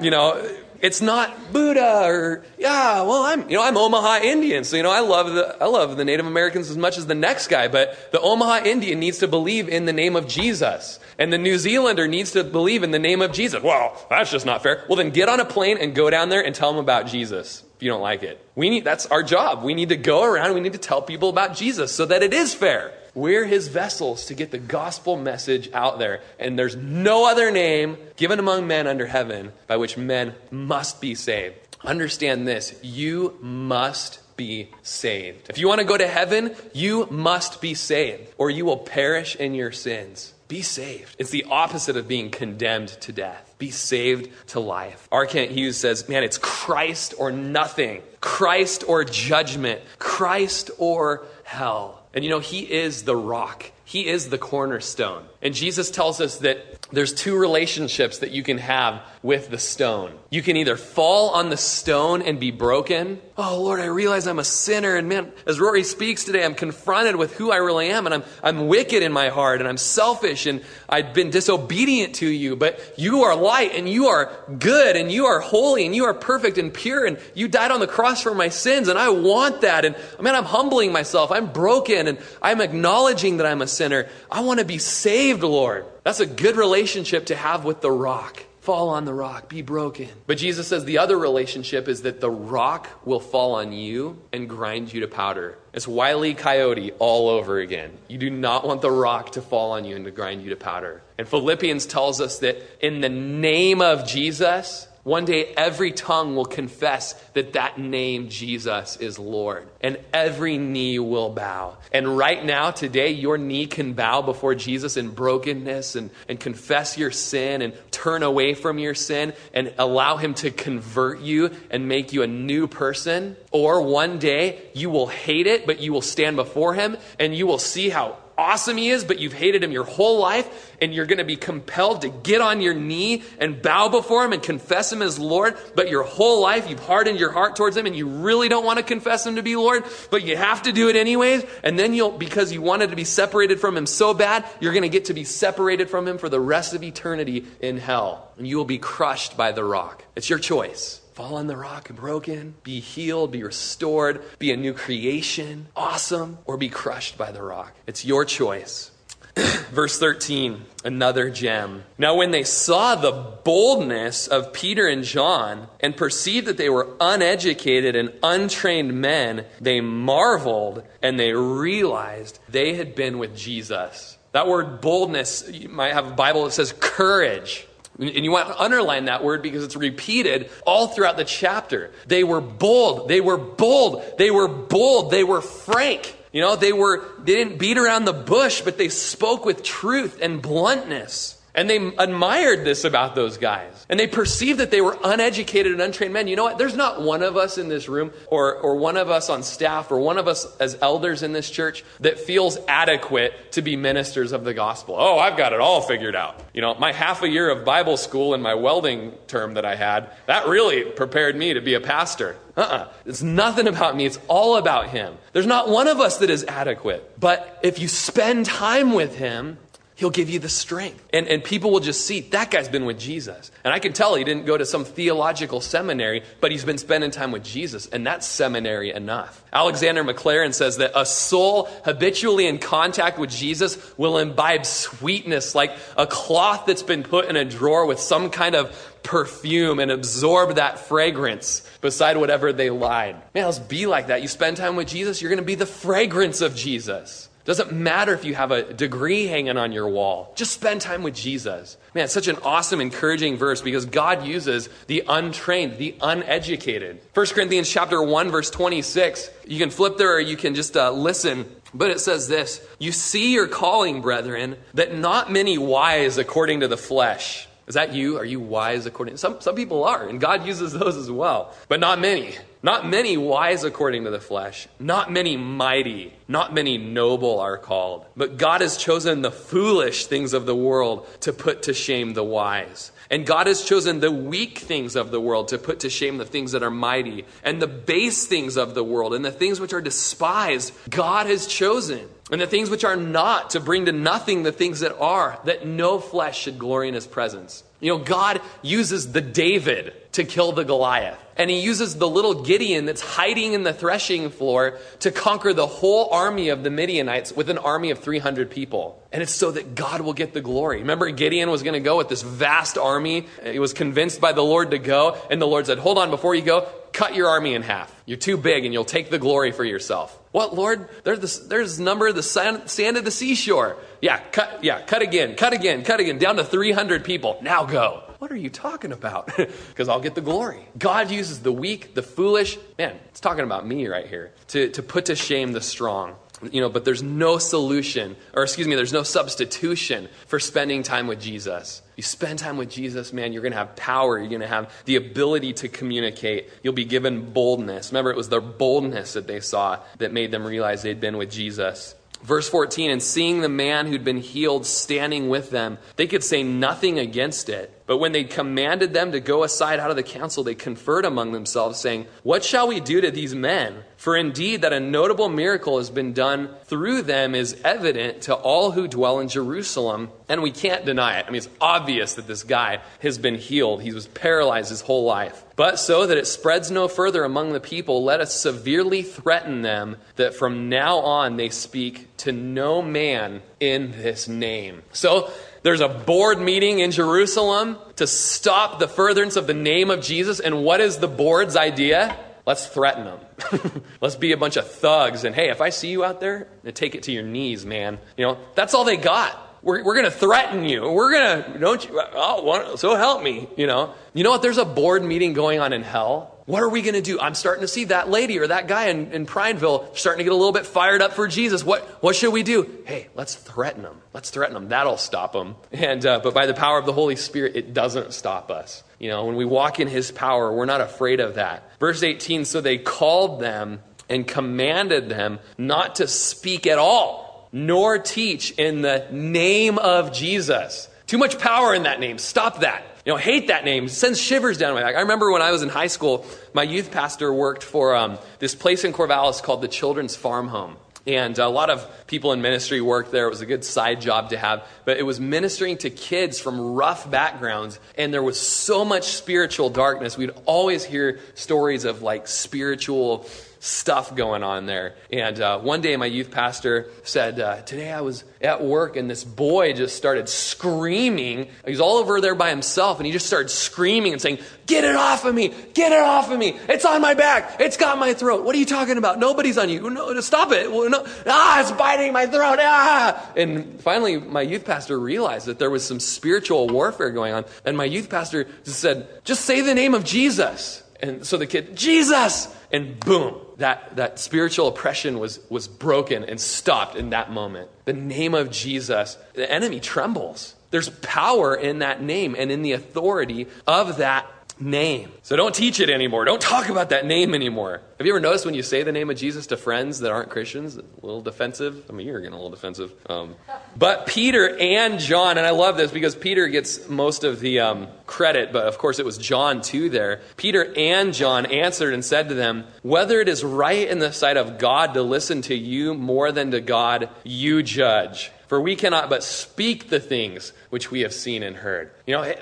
you know it's not Buddha or yeah, well I'm you know I'm Omaha Indian, so you know I love the I love the Native Americans as much as the next guy, but the Omaha Indian needs to believe in the name of Jesus. And the New Zealander needs to believe in the name of Jesus. Well, that's just not fair. Well then get on a plane and go down there and tell them about Jesus if you don't like it. We need that's our job. We need to go around, we need to tell people about Jesus so that it is fair. We're his vessels to get the gospel message out there. And there's no other name given among men under heaven by which men must be saved. Understand this you must be saved. If you want to go to heaven, you must be saved, or you will perish in your sins. Be saved. It's the opposite of being condemned to death. Be saved to life. R. Kent Hughes says, man, it's Christ or nothing, Christ or judgment, Christ or hell. And you know, He is the rock. He is the cornerstone. And Jesus tells us that there's two relationships that you can have with the stone. You can either fall on the stone and be broken. Oh, Lord, I realize I'm a sinner. And man, as Rory speaks today, I'm confronted with who I really am. And I'm, I'm wicked in my heart and I'm selfish and I've been disobedient to you. But you are light and you are good and you are holy and you are perfect and pure. And you died on the cross for my sins. And I want that. And man, I'm humbling myself. I'm broken and I'm acknowledging that I'm a sinner. I want to be saved, Lord. That's a good relationship to have with the rock. Fall on the rock, be broken. But Jesus says the other relationship is that the rock will fall on you and grind you to powder. It's wily. Coyote all over again. You do not want the rock to fall on you and to grind you to powder. And Philippians tells us that in the name of Jesus, one day, every tongue will confess that that name, Jesus, is Lord, and every knee will bow. And right now, today, your knee can bow before Jesus in brokenness and, and confess your sin and turn away from your sin and allow Him to convert you and make you a new person. Or one day, you will hate it, but you will stand before Him and you will see how awesome he is, but you've hated him your whole life, and you're going to be compelled to get on your knee and bow before him and confess him as Lord, but your whole life you've hardened your heart towards him and you really don't want to confess him to be Lord, but you have to do it anyways, and then you'll, because you wanted to be separated from him so bad, you're going to get to be separated from him for the rest of eternity in hell, and you will be crushed by the rock. It's your choice fall on the rock and broken, be healed, be restored, be a new creation, awesome, or be crushed by the rock. It's your choice. Verse 13, another gem. Now, when they saw the boldness of Peter and John and perceived that they were uneducated and untrained men, they marveled and they realized they had been with Jesus. That word boldness, you might have a Bible that says courage. And you want to underline that word because it's repeated all throughout the chapter. They were bold. They were bold. They were bold. They were frank. You know, they were, they didn't beat around the bush, but they spoke with truth and bluntness. And they admired this about those guys. And they perceived that they were uneducated and untrained men. You know what? There's not one of us in this room, or, or one of us on staff, or one of us as elders in this church that feels adequate to be ministers of the gospel. Oh, I've got it all figured out. You know, my half a year of Bible school and my welding term that I had, that really prepared me to be a pastor. Uh-uh. It's nothing about me. It's all about him. There's not one of us that is adequate. But if you spend time with him, He'll give you the strength. And, and people will just see that guy's been with Jesus. And I can tell he didn't go to some theological seminary, but he's been spending time with Jesus. And that's seminary enough. Alexander Maclaren says that a soul habitually in contact with Jesus will imbibe sweetness like a cloth that's been put in a drawer with some kind of perfume and absorb that fragrance beside whatever they lied. Man, let's be like that. You spend time with Jesus, you're going to be the fragrance of Jesus. Doesn't matter if you have a degree hanging on your wall. Just spend time with Jesus. Man, such an awesome, encouraging verse because God uses the untrained, the uneducated. 1 Corinthians chapter 1, verse 26. You can flip there or you can just uh, listen. But it says this You see your calling, brethren, that not many wise according to the flesh. Is that you? Are you wise according? Some, some people are, and God uses those as well, but not many. Not many wise according to the flesh. Not many mighty. Not many noble are called. But God has chosen the foolish things of the world to put to shame the wise. And God has chosen the weak things of the world to put to shame the things that are mighty. And the base things of the world and the things which are despised, God has chosen. And the things which are not to bring to nothing the things that are, that no flesh should glory in his presence. You know, God uses the David to kill the Goliath. And he uses the little Gideon that's hiding in the threshing floor to conquer the whole army of the Midianites with an army of 300 people. And it's so that God will get the glory. Remember, Gideon was going to go with this vast army. He was convinced by the Lord to go. And the Lord said, Hold on, before you go, cut your army in half. You're too big and you'll take the glory for yourself. What, Lord? There's this, there's number of the sand, sand of the seashore. Yeah, cut, yeah, cut again, cut again, cut again, down to 300 people. Now go. What are you talking about? Because I'll get the glory. God uses the weak, the foolish, man, it's talking about me right here, to, to put to shame the strong. You know, but there's no solution, or excuse me, there's no substitution for spending time with Jesus. You spend time with Jesus, man, you're going to have power. You're going to have the ability to communicate. You'll be given boldness. Remember, it was their boldness that they saw that made them realize they'd been with Jesus. Verse 14, and seeing the man who'd been healed standing with them, they could say nothing against it. But when they commanded them to go aside out of the council, they conferred among themselves, saying, What shall we do to these men? For indeed, that a notable miracle has been done through them is evident to all who dwell in Jerusalem, and we can't deny it. I mean, it's obvious that this guy has been healed. He was paralyzed his whole life. But so that it spreads no further among the people, let us severely threaten them that from now on they speak to no man in this name. So, there's a board meeting in Jerusalem to stop the furtherance of the name of Jesus. And what is the board's idea? Let's threaten them. Let's be a bunch of thugs. And hey, if I see you out there, take it to your knees, man. You know, that's all they got. We're, we're going to threaten you. We're going to, don't you, oh, so help me, you know. You know what? There's a board meeting going on in hell what are we going to do? I'm starting to see that lady or that guy in, in Prineville starting to get a little bit fired up for Jesus. What, what should we do? Hey, let's threaten them. Let's threaten them. That'll stop them. And, uh, but by the power of the Holy Spirit, it doesn't stop us. You know, when we walk in his power, we're not afraid of that. Verse 18 so they called them and commanded them not to speak at all, nor teach in the name of Jesus. Too much power in that name. Stop that. You know, hate that name. Sends shivers down my back. I remember when I was in high school, my youth pastor worked for um, this place in Corvallis called the Children's Farm Home. And a lot of people in ministry worked there. It was a good side job to have. But it was ministering to kids from rough backgrounds. And there was so much spiritual darkness. We'd always hear stories of like spiritual stuff going on there. And uh, one day, my youth pastor said, uh, Today I was at work, and this boy just started screaming. He's all over there by himself, and he just started screaming and saying, Get it off of me! Get it off of me! It's on my back! It's got my throat! What are you talking about? Nobody's on you. No, stop it! No. Ah, it's biting my throat! Ah! And finally, my youth pastor realized that there was some spiritual warfare going on, and my youth pastor just said, Just say the name of Jesus. And so the kid, Jesus! And boom, that, that spiritual oppression was, was broken and stopped in that moment. The name of Jesus, the enemy trembles. There's power in that name and in the authority of that name. So don't teach it anymore. Don't talk about that name anymore. Have you ever noticed when you say the name of Jesus to friends that aren't Christians, a little defensive? I mean, you're getting a little defensive. Um, but Peter and John, and I love this because Peter gets most of the um, credit, but of course it was John too there. Peter and John answered and said to them, Whether it is right in the sight of God to listen to you more than to God, you judge. For we cannot but speak the things which we have seen and heard. You know,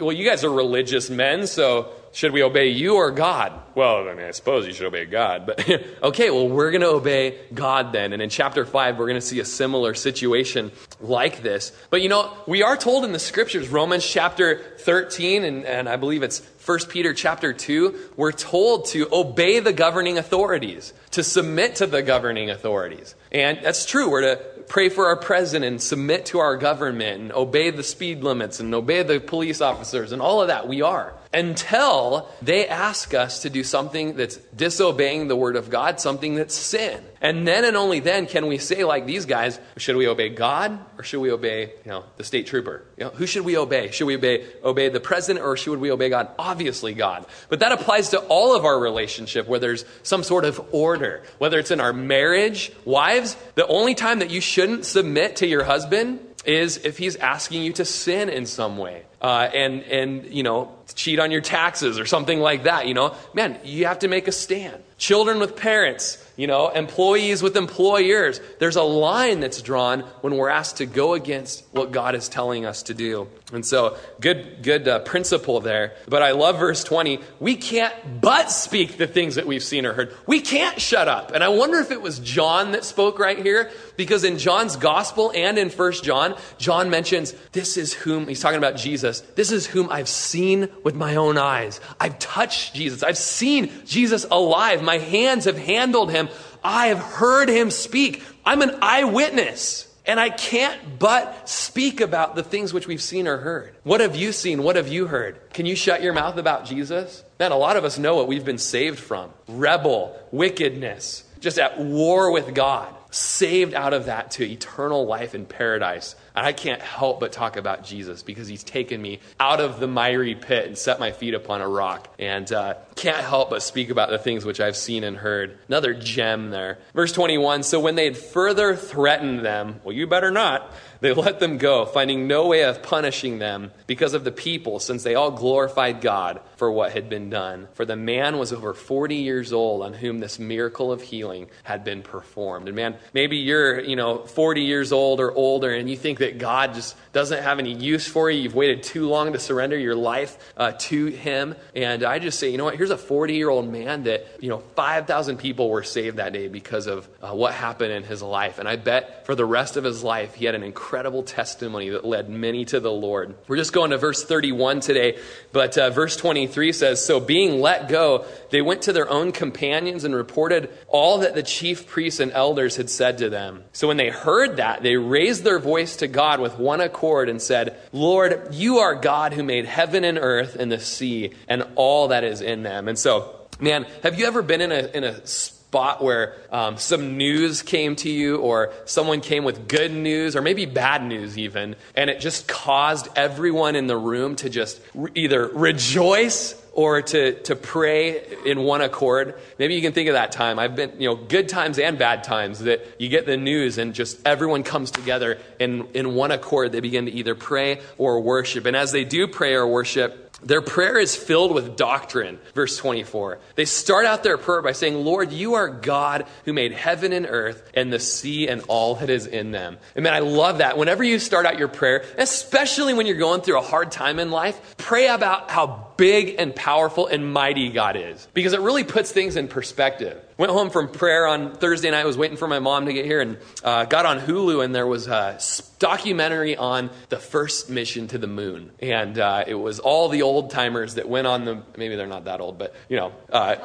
well, you guys are religious men, so should we obey you or God? Well, I mean, I suppose you should obey God. But okay, well, we're going to obey God then. And in chapter 5, we're going to see a similar situation like this. But you know, we are told in the scriptures, Romans chapter 13, and, and I believe it's 1 Peter chapter 2, we're told to obey the governing authorities, to submit to the governing authorities. And that's true. We're to pray for our president and submit to our government and obey the speed limits and obey the police officers and all of that. We are until they ask us to do something that's disobeying the word of God, something that's sin. And then and only then can we say, like these guys, should we obey God or should we obey, you know, the state trooper? You know, who should we obey? Should we obey, obey the president or should we obey God? Obviously God. But that applies to all of our relationship where there's some sort of order, whether it's in our marriage. Wives, the only time that you shouldn't submit to your husband is if he's asking you to sin in some way uh, and and you know cheat on your taxes or something like that you know man you have to make a stand children with parents you know, employees with employers. There's a line that's drawn when we're asked to go against what God is telling us to do. And so, good, good uh, principle there. But I love verse 20. We can't but speak the things that we've seen or heard. We can't shut up. And I wonder if it was John that spoke right here, because in John's gospel and in First John, John mentions, This is whom, he's talking about Jesus, this is whom I've seen with my own eyes. I've touched Jesus. I've seen Jesus alive. My hands have handled him. I have heard him speak. I'm an eyewitness. And I can't but speak about the things which we've seen or heard. What have you seen? What have you heard? Can you shut your mouth about Jesus? Man, a lot of us know what we've been saved from rebel, wickedness, just at war with God, saved out of that to eternal life in paradise. I can't help but talk about Jesus because he's taken me out of the miry pit and set my feet upon a rock. And uh, can't help but speak about the things which I've seen and heard. Another gem there. Verse 21 So when they had further threatened them, well, you better not they let them go, finding no way of punishing them because of the people, since they all glorified God for what had been done. For the man was over 40 years old on whom this miracle of healing had been performed. And man, maybe you're, you know, 40 years old or older and you think that God just doesn't have any use for you. You've waited too long to surrender your life uh, to him. And I just say, you know what? Here's a 40 year old man that, you know, 5,000 people were saved that day because of uh, what happened in his life. And I bet for the rest of his life, he had an incredible incredible testimony that led many to the Lord. We're just going to verse 31 today, but uh, verse 23 says So being let go, they went to their own companions and reported all that the chief priests and elders had said to them. So when they heard that, they raised their voice to God with one accord and said, Lord, you are God who made heaven and earth and the sea and all that is in them. And so, man, have you ever been in a, in a spot where um, some news came to you, or someone came with good news, or maybe bad news even, and it just caused everyone in the room to just re- either rejoice or to, to pray in one accord. Maybe you can think of that time. I've been, you know, good times and bad times that you get the news and just everyone comes together in, in one accord. They begin to either pray or worship. And as they do pray or worship, their prayer is filled with doctrine, verse 24. They start out their prayer by saying, Lord, you are God who made heaven and earth and the sea and all that is in them. And man, I love that. Whenever you start out your prayer, especially when you're going through a hard time in life, pray about how big and powerful and mighty God is because it really puts things in perspective. Went home from prayer on Thursday night, was waiting for my mom to get here, and uh, got on Hulu, and there was a documentary on the first mission to the moon. And uh, it was all the old timers that went on the, maybe they're not that old, but you know, uh,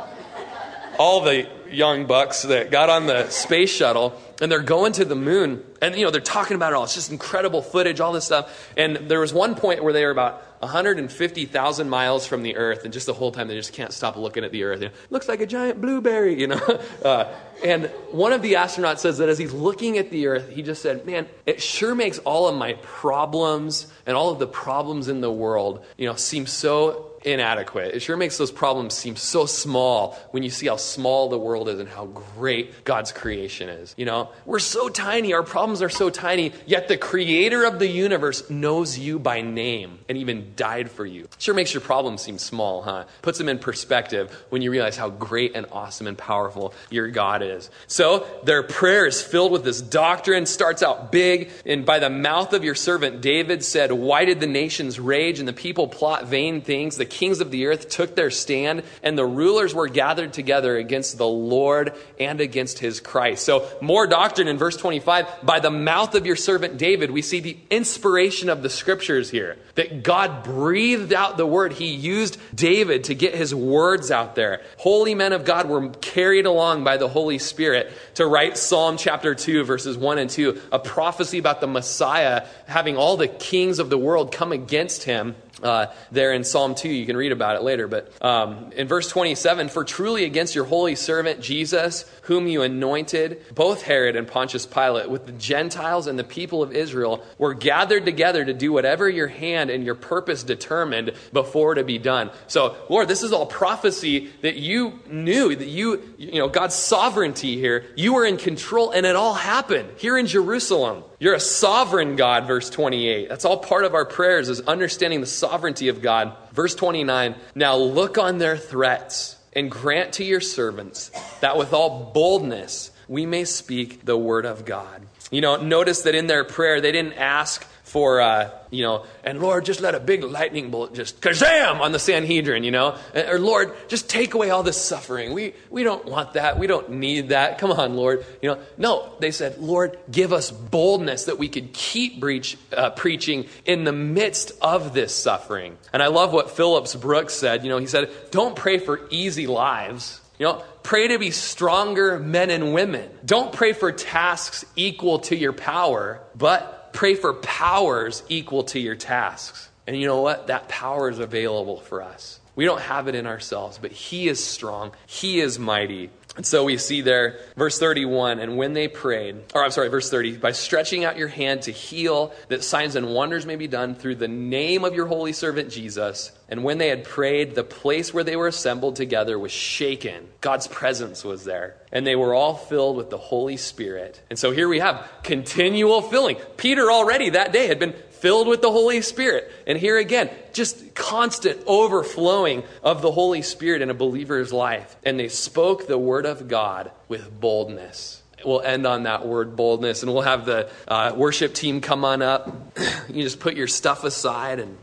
all the young bucks that got on the space shuttle and they're going to the moon and you know they're talking about it all it's just incredible footage all this stuff and there was one point where they were about 150,000 miles from the earth, and just the whole time they just can't stop looking at the earth. You know, looks like a giant blueberry, you know. Uh, and one of the astronauts says that as he's looking at the earth, he just said, Man, it sure makes all of my problems and all of the problems in the world, you know, seem so inadequate. It sure makes those problems seem so small when you see how small the world is and how great God's creation is. You know, we're so tiny, our problems are so tiny, yet the creator of the universe knows you by name and even died for you. Sure makes your problems seem small, huh? Puts them in perspective when you realize how great and awesome and powerful your God is. So their prayer is filled with this doctrine, starts out big, and by the mouth of your servant David said, Why did the nations rage and the people plot vain things? The kings of the earth took their stand, and the rulers were gathered together against the Lord and against his Christ. So, more doctrine in verse 25. By the mouth of your servant David, we see the inspiration of the scriptures here. That God breathed out the word. He used David to get his words out there. Holy men of God were carried along by the Holy Spirit to write Psalm chapter 2, verses 1 and 2, a prophecy about the Messiah having all the kings of the world come against him uh, there in Psalm 2. You can read about it later. But um, in verse 27, for truly against your holy servant Jesus, whom you anointed, both Herod and Pontius Pilate, with the Gentiles and the people of Israel, were gathered together to do whatever your hand and your purpose determined before to be done. So, Lord, this is all prophecy that you knew, that you, you know, God's sovereignty here. You were in control, and it all happened here in Jerusalem. You're a sovereign God, verse 28. That's all part of our prayers, is understanding the sovereignty of God. Verse 29 Now look on their threats and grant to your servants that with all boldness we may speak the word of God. You know, notice that in their prayer, they didn't ask for, uh, you know, and Lord, just let a big lightning bolt just kazam on the Sanhedrin, you know, or Lord, just take away all this suffering. We, we don't want that. We don't need that. Come on, Lord. You know, no, they said, Lord, give us boldness that we could keep breach, uh, preaching in the midst of this suffering. And I love what Phillips Brooks said. You know, he said, don't pray for easy lives. You know, pray to be stronger men and women. Don't pray for tasks equal to your power, but pray for powers equal to your tasks. And you know what? That power is available for us. We don't have it in ourselves, but He is strong. He is mighty. And so we see there, verse 31, and when they prayed, or I'm sorry, verse 30, by stretching out your hand to heal, that signs and wonders may be done through the name of your holy servant Jesus. And when they had prayed, the place where they were assembled together was shaken. God's presence was there. And they were all filled with the Holy Spirit. And so here we have continual filling. Peter already that day had been filled with the Holy Spirit. And here again, just constant overflowing of the Holy Spirit in a believer's life. And they spoke the word of God with boldness. We'll end on that word boldness, and we'll have the uh, worship team come on up. you just put your stuff aside. And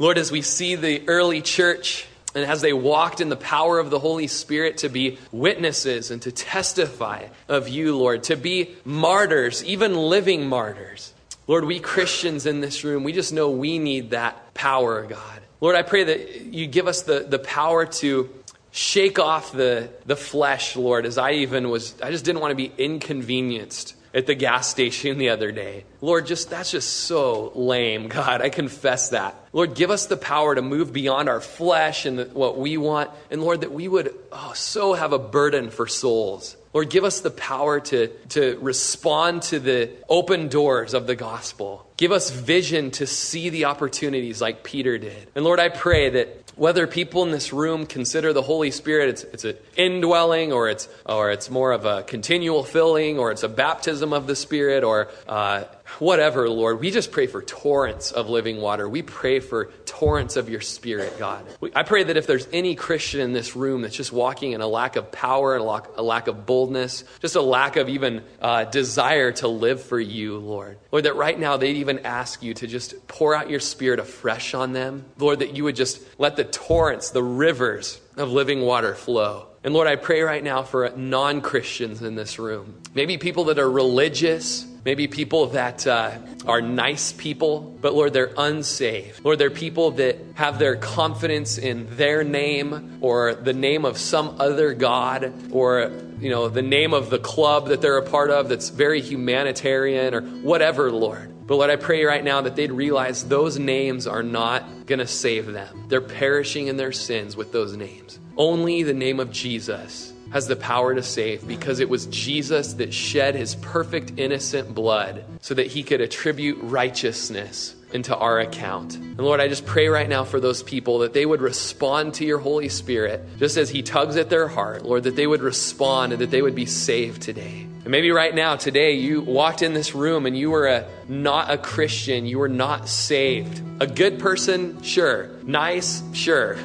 Lord, as we see the early church, and as they walked in the power of the Holy Spirit to be witnesses and to testify of you, Lord, to be martyrs, even living martyrs. Lord, we Christians in this room, we just know we need that power, God. Lord, I pray that you give us the, the power to shake off the, the flesh, Lord, as I even was, I just didn't want to be inconvenienced at the gas station the other day. Lord, just that's just so lame, God. I confess that. Lord, give us the power to move beyond our flesh and the, what we want. And Lord, that we would oh, so have a burden for souls. Lord, give us the power to, to respond to the open doors of the gospel. Give us vision to see the opportunities like Peter did. And Lord, I pray that whether people in this room consider the Holy Spirit it's, it's an indwelling or it's, or it's more of a continual filling or it's a baptism of the Spirit or uh, whatever, Lord, we just pray for torrents of living water. We pray for torrents of your Spirit, God. I pray that if there's any Christian in this room that's just walking in a lack of power and a lack, of boldness, just a lack of even uh, desire to live for you, Lord, Lord, that right now they'd even ask you to just pour out your Spirit afresh on them. Lord, that you would just let the torrents, the rivers of living water flow. And Lord, I pray right now for non Christians in this room. Maybe people that are religious, maybe people that uh, are nice people, but Lord, they're unsaved. Lord, they're people that have their confidence in their name or the name of some other God or you know the name of the club that they're a part of that's very humanitarian or whatever, Lord. But Lord, I pray right now that they'd realize those names are not going to save them. They're perishing in their sins with those names. Only the name of Jesus has the power to save because it was Jesus that shed his perfect, innocent blood so that he could attribute righteousness into our account. And Lord, I just pray right now for those people that they would respond to your Holy Spirit just as he tugs at their heart, Lord, that they would respond and that they would be saved today. And maybe right now, today, you walked in this room and you were a, not a Christian, you were not saved. A good person, sure. Nice, sure.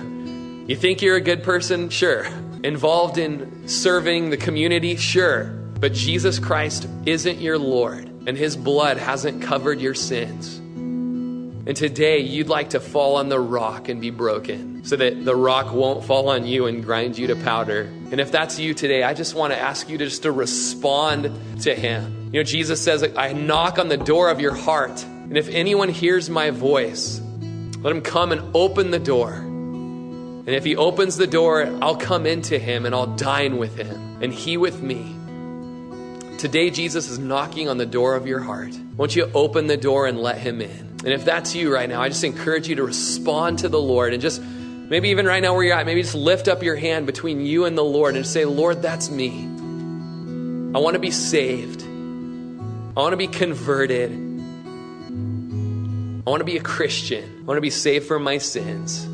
You think you're a good person? Sure. Involved in serving the community? Sure. But Jesus Christ isn't your Lord, and his blood hasn't covered your sins. And today you'd like to fall on the rock and be broken so that the rock won't fall on you and grind you to powder. And if that's you today, I just want to ask you to just to respond to him. You know, Jesus says, I knock on the door of your heart. And if anyone hears my voice, let him come and open the door. And if he opens the door, I'll come into him and I'll dine with him and he with me. Today, Jesus is knocking on the door of your heart. Won't you open the door and let him in? And if that's you right now, I just encourage you to respond to the Lord and just maybe even right now where you're at, maybe just lift up your hand between you and the Lord and say, Lord, that's me. I want to be saved. I want to be converted. I want to be a Christian. I want to be saved from my sins.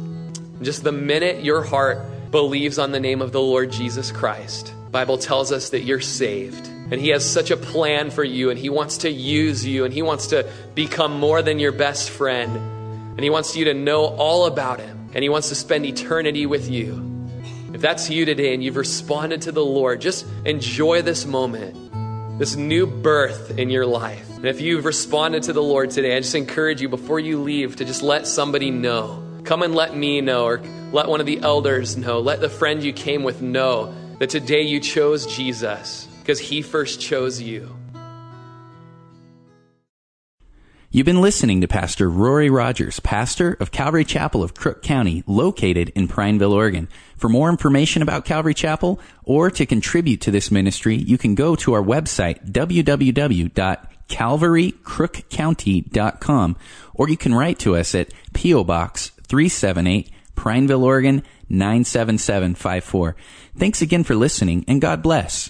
Just the minute your heart believes on the name of the Lord Jesus Christ, Bible tells us that you're saved. And he has such a plan for you and he wants to use you and he wants to become more than your best friend. And he wants you to know all about him and he wants to spend eternity with you. If that's you today and you've responded to the Lord, just enjoy this moment, this new birth in your life. And if you've responded to the Lord today, I just encourage you before you leave to just let somebody know Come and let me know, or let one of the elders know. Let the friend you came with know that today you chose Jesus because he first chose you. You've been listening to Pastor Rory Rodgers, pastor of Calvary Chapel of Crook County, located in Prineville, Oregon. For more information about Calvary Chapel or to contribute to this ministry, you can go to our website, www.calvarycrookcounty.com, or you can write to us at P.O. Box 378 Prineville, Oregon 97754. Thanks again for listening and God bless.